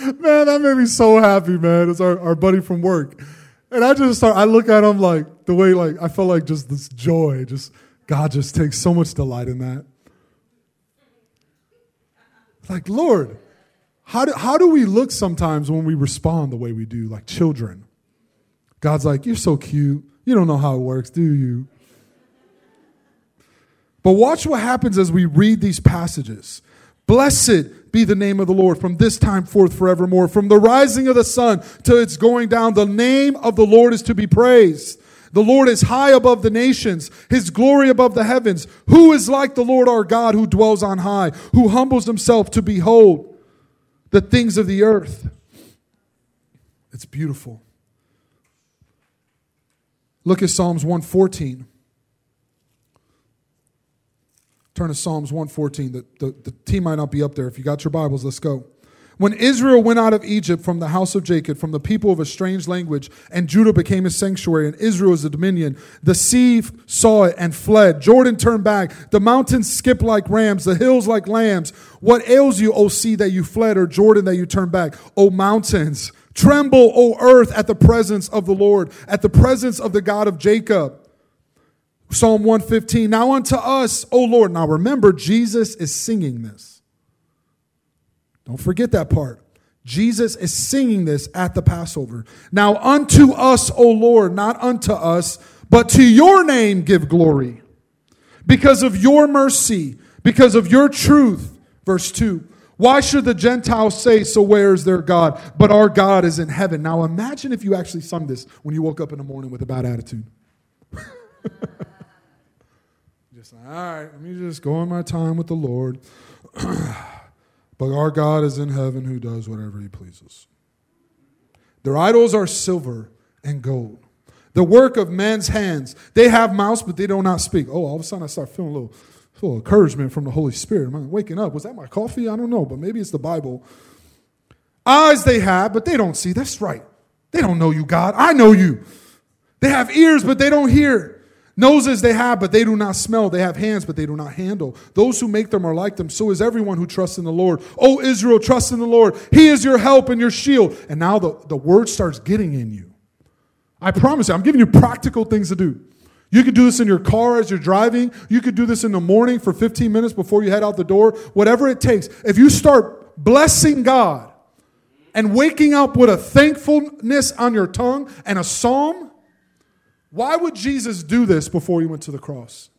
man, that made me so happy, man. It's our, our buddy from work. And I just start, I look at him like the way, like, I felt like just this joy, just God just takes so much delight in that. Like, Lord, how do, how do we look sometimes when we respond the way we do, like children? God's like, You're so cute. You don't know how it works, do you? But watch what happens as we read these passages. Blessed be the name of the Lord from this time forth forevermore. From the rising of the sun to its going down, the name of the Lord is to be praised. The Lord is high above the nations, his glory above the heavens. Who is like the Lord our God who dwells on high, who humbles himself to behold the things of the earth? It's beautiful. Look at Psalms 114. Turn to Psalms 114. The, the, the team might not be up there. If you got your Bibles, let's go. When Israel went out of Egypt from the house of Jacob, from the people of a strange language, and Judah became a sanctuary, and Israel is a dominion, the sea saw it and fled. Jordan turned back. The mountains skipped like rams, the hills like lambs. What ails you, O sea, that you fled, or Jordan, that you turned back? O mountains, tremble, O earth, at the presence of the Lord, at the presence of the God of Jacob. Psalm 115. Now unto us, O Lord. Now remember, Jesus is singing this. Don't forget that part. Jesus is singing this at the Passover. Now unto us, O Lord, not unto us, but to your name give glory. Because of your mercy, because of your truth. Verse 2. Why should the Gentiles say, So where is their God? But our God is in heaven. Now imagine if you actually sung this when you woke up in the morning with a bad attitude. Just like, all right, let me just go on my time with the Lord. but our God is in heaven who does whatever he pleases. Their idols are silver and gold. The work of men's hands. They have mouths, but they do not speak. Oh, all of a sudden I start feeling a little, encouragement from the Holy Spirit. Am I waking up? Was that my coffee? I don't know, but maybe it's the Bible. Eyes they have, but they don't see. That's right. They don't know you, God. I know you. They have ears, but they don't hear. Noses they have, but they do not smell. They have hands, but they do not handle. Those who make them are like them. So is everyone who trusts in the Lord. O Israel, trust in the Lord. He is your help and your shield. And now the, the word starts getting in you. I promise you, I'm giving you practical things to do. You could do this in your car as you're driving. You could do this in the morning for 15 minutes before you head out the door. Whatever it takes. If you start blessing God and waking up with a thankfulness on your tongue and a psalm, why would Jesus do this before he went to the cross?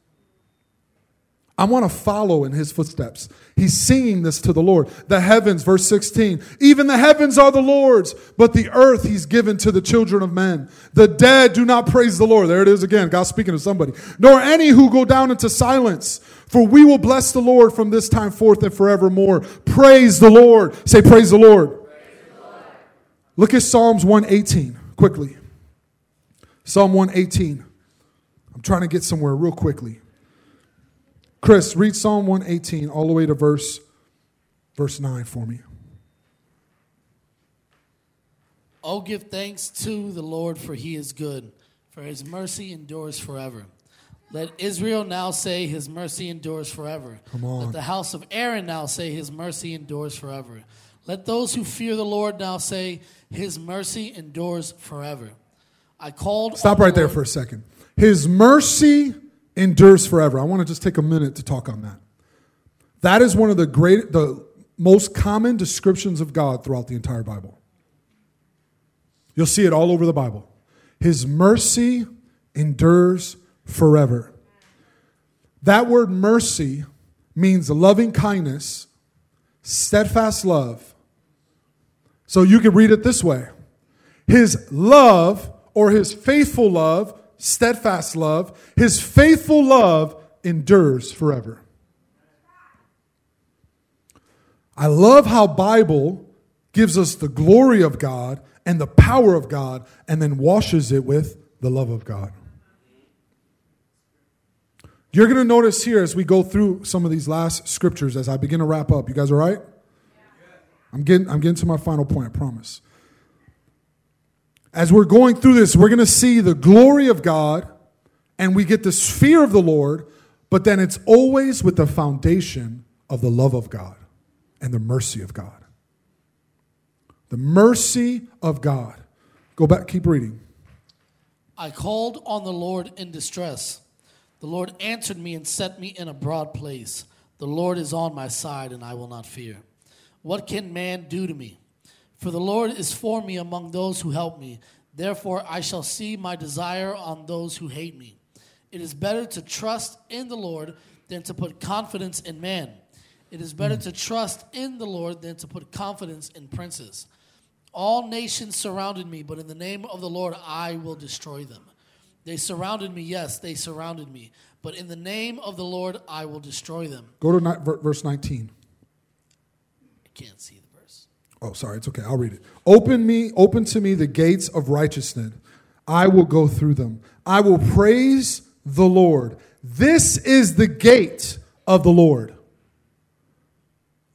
I want to follow in his footsteps. He's singing this to the Lord. The heavens, verse 16, even the heavens are the Lord's, but the earth he's given to the children of men. The dead do not praise the Lord. There it is again, God speaking to somebody. Nor any who go down into silence. For we will bless the Lord from this time forth and forevermore. Praise the Lord. Say, Praise the Lord. Praise the Lord. Look at Psalms 118 quickly. Psalm 118. I'm trying to get somewhere real quickly. Chris, read Psalm 118 all the way to verse verse 9 for me. Oh, give thanks to the Lord, for he is good, for his mercy endures forever. Let Israel now say, His mercy endures forever. Come on. Let the house of Aaron now say, His mercy endures forever. Let those who fear the Lord now say, His mercy endures forever. I called. Stop right there for a second. His mercy endures forever. I want to just take a minute to talk on that. That is one of the great, the most common descriptions of God throughout the entire Bible. You'll see it all over the Bible. His mercy endures forever. That word mercy means loving kindness, steadfast love. So you can read it this way His love or his faithful love, steadfast love, his faithful love endures forever. I love how Bible gives us the glory of God and the power of God and then washes it with the love of God. You're going to notice here as we go through some of these last scriptures as I begin to wrap up. You guys all right? I'm getting, I'm getting to my final point, I promise as we're going through this, we're going to see the glory of God and we get this fear of the Lord, but then it's always with the foundation of the love of God and the mercy of God. The mercy of God. Go back, keep reading. I called on the Lord in distress. The Lord answered me and set me in a broad place. The Lord is on my side, and I will not fear. What can man do to me? For the Lord is for me among those who help me. Therefore, I shall see my desire on those who hate me. It is better to trust in the Lord than to put confidence in man. It is better to trust in the Lord than to put confidence in princes. All nations surrounded me, but in the name of the Lord I will destroy them. They surrounded me, yes, they surrounded me, but in the name of the Lord I will destroy them. Go to verse 19. I can't see Oh, sorry, it's okay. I'll read it. Open me, open to me the gates of righteousness. I will go through them. I will praise the Lord. This is the gate of the Lord.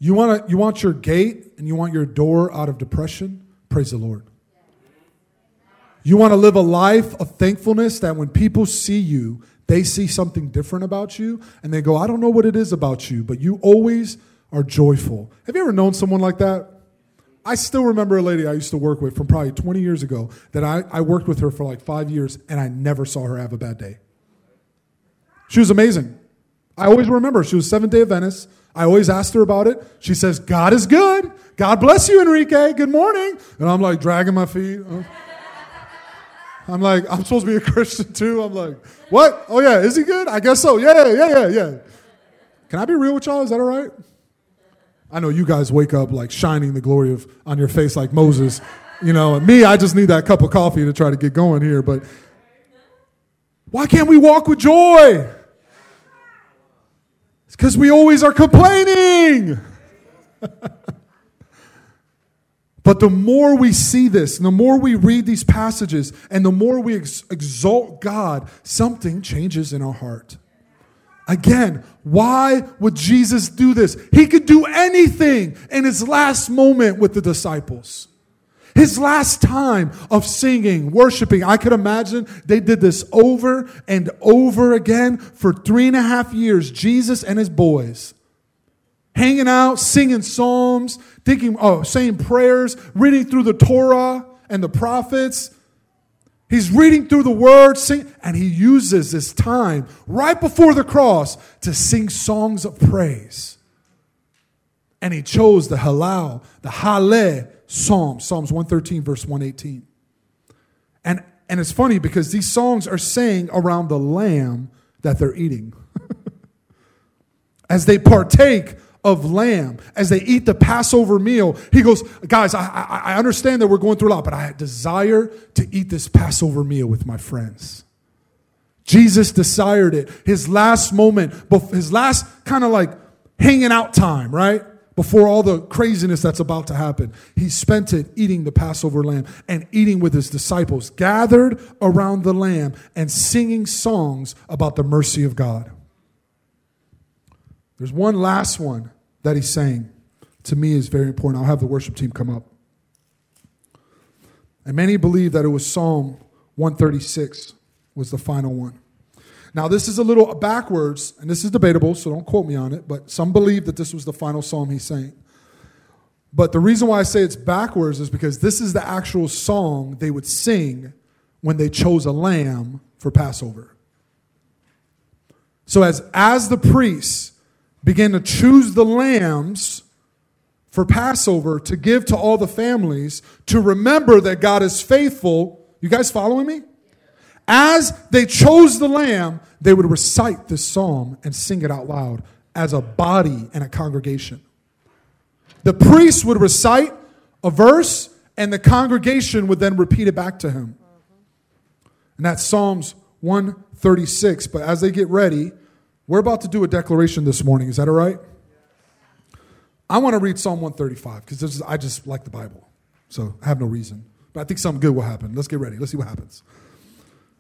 You want to, you want your gate and you want your door out of depression? Praise the Lord. You want to live a life of thankfulness that when people see you, they see something different about you and they go, I don't know what it is about you, but you always are joyful. Have you ever known someone like that? I still remember a lady I used to work with from probably 20 years ago that I, I worked with her for like five years and I never saw her have a bad day. She was amazing. I always remember she was Seventh day Adventist. I always asked her about it. She says, God is good. God bless you, Enrique. Good morning. And I'm like dragging my feet. I'm like, I'm supposed to be a Christian too. I'm like, what? Oh, yeah, is he good? I guess so. Yeah, yeah, yeah, yeah. Can I be real with y'all? Is that all right? I know you guys wake up like shining the glory of on your face like Moses. You know, me, I just need that cup of coffee to try to get going here. But why can't we walk with joy? It's because we always are complaining. But the more we see this, and the more we read these passages, and the more we ex- exalt God, something changes in our heart. Again, why would Jesus do this? He could do anything in his last moment with the disciples. His last time of singing, worshiping, I could imagine they did this over and over again for three and a half years, Jesus and his boys hanging out, singing psalms, thinking, oh, saying prayers, reading through the Torah and the prophets. He's reading through the word, sing, and he uses this time right before the cross to sing songs of praise. And he chose the halal, the Hallel Psalm, Psalms 113, verse 118. And, and it's funny because these songs are saying around the lamb that they're eating. As they partake of lamb as they eat the Passover meal. He goes, Guys, I, I, understand that we're going through a lot, but I desire to eat this Passover meal with my friends. Jesus desired it. His last moment, his last kind of like hanging out time, right? Before all the craziness that's about to happen, he spent it eating the Passover lamb and eating with his disciples, gathered around the lamb and singing songs about the mercy of God. There's one last one that he's saying to me is very important. I'll have the worship team come up. And many believe that it was Psalm 136 was the final one. Now, this is a little backwards, and this is debatable, so don't quote me on it, but some believe that this was the final psalm he's saying. But the reason why I say it's backwards is because this is the actual song they would sing when they chose a lamb for Passover. So, as, as the priests began to choose the lambs for Passover to give to all the families to remember that God is faithful. You guys following me? As they chose the lamb, they would recite this psalm and sing it out loud as a body and a congregation. The priest would recite a verse, and the congregation would then repeat it back to him. And that's Psalms 136. But as they get ready, we're about to do a declaration this morning. Is that all right? I want to read Psalm 135 because I just like the Bible. So I have no reason. But I think something good will happen. Let's get ready. Let's see what happens.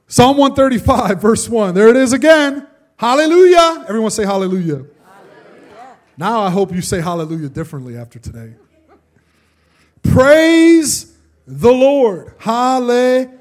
Psalm 135, verse 1. There it is again. Hallelujah. Everyone say hallelujah. hallelujah. Now I hope you say hallelujah differently after today. Praise the Lord. Hallelujah.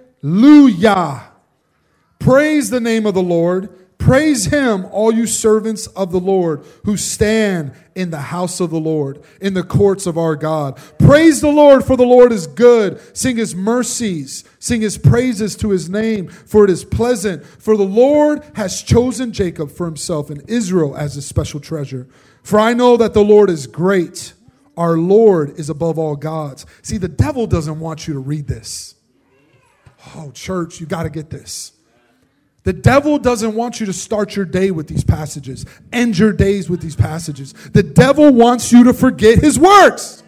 Praise the name of the Lord. Praise him, all you servants of the Lord who stand in the house of the Lord, in the courts of our God. Praise the Lord, for the Lord is good. Sing his mercies, sing his praises to his name, for it is pleasant. For the Lord has chosen Jacob for himself and Israel as his special treasure. For I know that the Lord is great. Our Lord is above all gods. See, the devil doesn't want you to read this. Oh, church, you got to get this. The devil doesn't want you to start your day with these passages, end your days with these passages. The devil wants you to forget his works.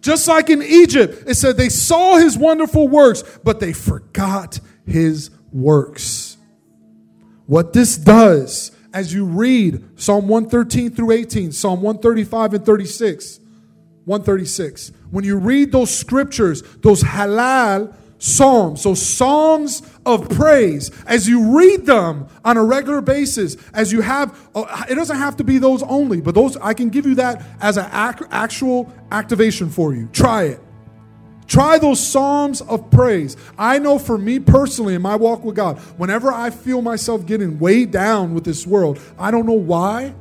Just like in Egypt, it said they saw his wonderful works, but they forgot his works. What this does, as you read Psalm 113 through 18, Psalm 135 and 36, 136, when you read those scriptures, those Hallel psalms, so songs of praise, as you read them on a regular basis, as you have, uh, it doesn't have to be those only, but those, I can give you that as an actual activation for you. Try it. Try those psalms of praise. I know for me personally in my walk with God, whenever I feel myself getting weighed down with this world, I don't know why.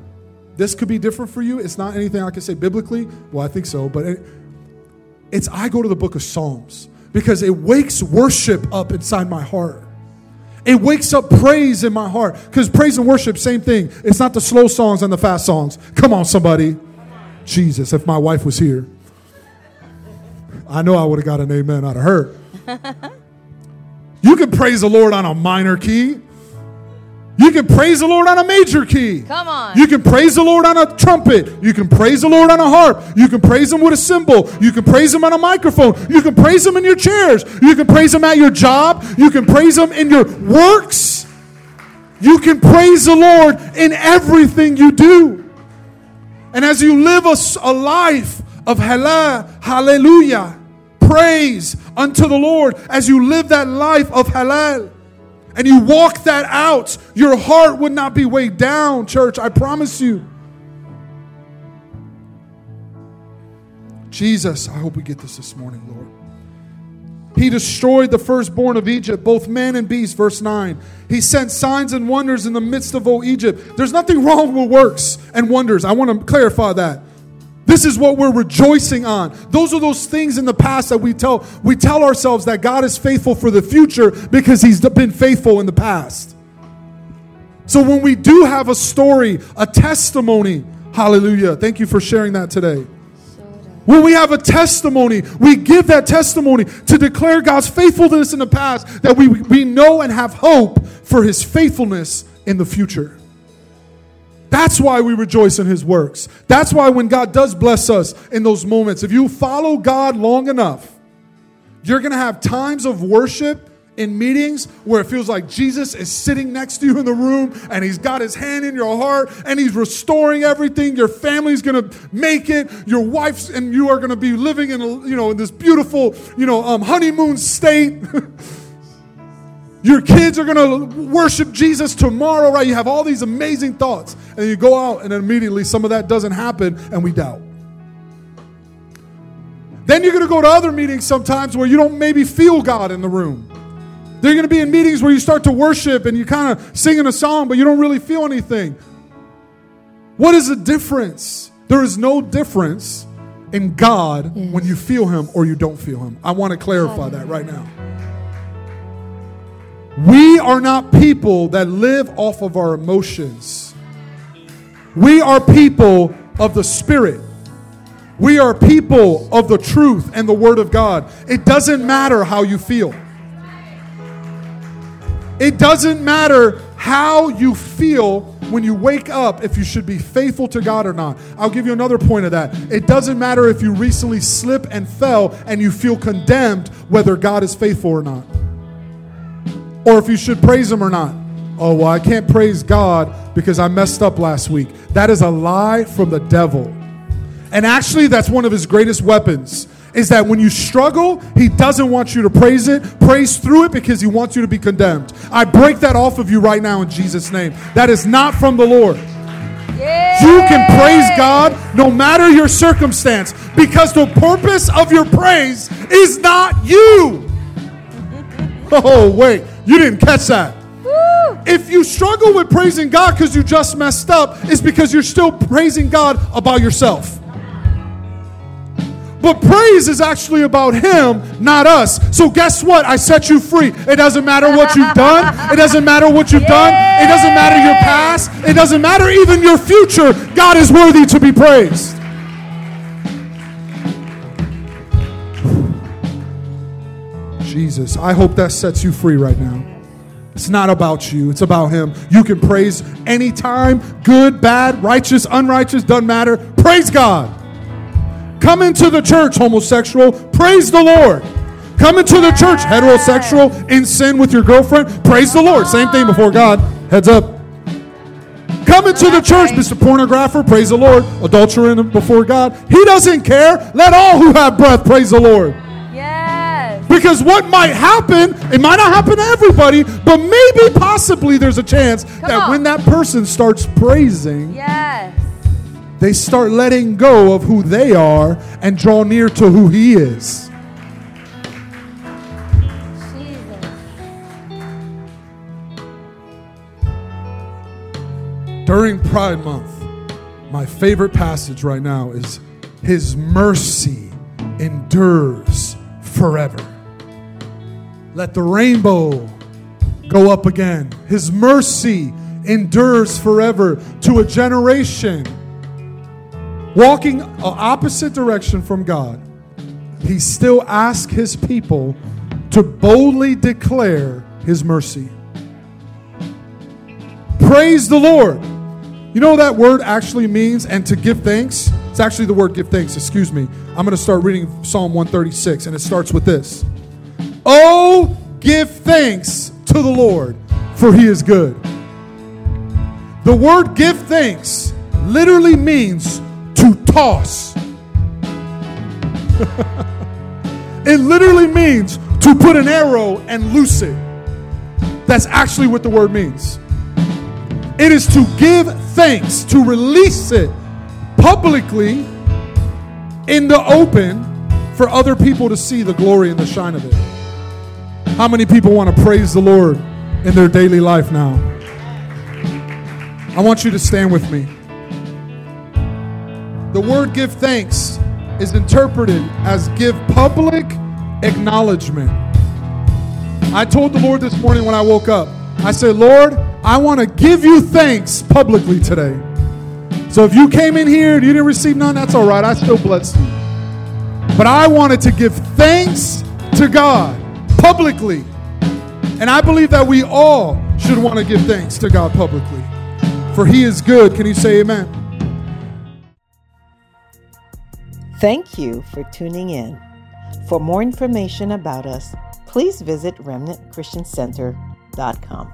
This could be different for you. It's not anything I can say biblically. Well, I think so, but it, it's I go to the book of Psalms because it wakes worship up inside my heart. It wakes up praise in my heart. Because praise and worship, same thing. It's not the slow songs and the fast songs. Come on, somebody. Jesus, if my wife was here, I know I would have got an amen out of her. you can praise the Lord on a minor key. You can praise the Lord on a major key. Come on. You can praise the Lord on a trumpet. You can praise the Lord on a harp. You can praise Him with a cymbal. You can praise Him on a microphone. You can praise Him in your chairs. You can praise Him at your job. You can praise Him in your works. You can praise the Lord in everything you do. And as you live a, a life of halal, hallelujah, praise unto the Lord, as you live that life of halal, and you walk that out, your heart would not be weighed down, church. I promise you. Jesus, I hope we get this this morning, Lord. He destroyed the firstborn of Egypt, both man and beast, verse 9. He sent signs and wonders in the midst of, O Egypt. There's nothing wrong with works and wonders. I want to clarify that. This is what we're rejoicing on. Those are those things in the past that we tell we tell ourselves that God is faithful for the future because he's been faithful in the past. So when we do have a story, a testimony, hallelujah. Thank you for sharing that today. When we have a testimony, we give that testimony to declare God's faithfulness in the past, that we, we know and have hope for his faithfulness in the future. That's why we rejoice in his works. That's why when God does bless us in those moments, if you follow God long enough, you're going to have times of worship in meetings where it feels like Jesus is sitting next to you in the room and he's got his hand in your heart and he's restoring everything. Your family's going to make it. Your wife's and you are going to be living in you know in this beautiful, you know, um, honeymoon state. Your kids are going to worship Jesus tomorrow, right? You have all these amazing thoughts and you go out and immediately some of that doesn't happen and we doubt. Then you're going to go to other meetings sometimes where you don't maybe feel God in the room. They're going to be in meetings where you start to worship and you kind of singing a song, but you don't really feel anything. What is the difference? There is no difference in God yes. when you feel Him or you don't feel Him. I want to clarify that right now. We are not people that live off of our emotions. We are people of the Spirit. We are people of the truth and the Word of God. It doesn't matter how you feel. It doesn't matter how you feel when you wake up if you should be faithful to God or not. I'll give you another point of that. It doesn't matter if you recently slip and fell and you feel condemned whether God is faithful or not. Or if you should praise Him or not. Oh, well, I can't praise God because I messed up last week. That is a lie from the devil. And actually, that's one of his greatest weapons is that when you struggle, He doesn't want you to praise it, praise through it because He wants you to be condemned. I break that off of you right now in Jesus' name. That is not from the Lord. You can praise God no matter your circumstance because the purpose of your praise is not you. Oh, wait, you didn't catch that. If you struggle with praising God because you just messed up, it's because you're still praising God about yourself. But praise is actually about Him, not us. So guess what? I set you free. It doesn't matter what you've done. It doesn't matter what you've done. It doesn't matter your past. It doesn't matter even your future. God is worthy to be praised. Jesus, I hope that sets you free right now. It's not about you, it's about Him. You can praise anytime, good, bad, righteous, unrighteous, doesn't matter. Praise God. Come into the church, homosexual. Praise the Lord. Come into the church, heterosexual, in sin with your girlfriend. Praise the Lord. Same thing before God. Heads up. Come into the church, Mr. Pornographer. Praise the Lord. Adulterer before God. He doesn't care. Let all who have breath praise the Lord. Because what might happen, it might not happen to everybody, but maybe possibly there's a chance Come that on. when that person starts praising, yes they start letting go of who they are and draw near to who He is. During Pride Month, my favorite passage right now is His mercy endures forever. Let the rainbow go up again. His mercy endures forever to a generation walking opposite direction from God, he still asks his people to boldly declare his mercy. Praise the Lord. You know that word actually means and to give thanks? It's actually the word give thanks, excuse me. I'm going to start reading Psalm 136 and it starts with this. Oh, give thanks to the Lord, for he is good. The word give thanks literally means to toss. it literally means to put an arrow and loose it. That's actually what the word means. It is to give thanks, to release it publicly in the open for other people to see the glory and the shine of it. How many people want to praise the Lord in their daily life now? I want you to stand with me. The word give thanks is interpreted as give public acknowledgement. I told the Lord this morning when I woke up, I said, Lord, I want to give you thanks publicly today. So if you came in here and you didn't receive none, that's all right. I still bless you. But I wanted to give thanks to God publicly. And I believe that we all should want to give thanks to God publicly. For he is good. Can you say amen? Thank you for tuning in. For more information about us, please visit remnantchristiancenter.com.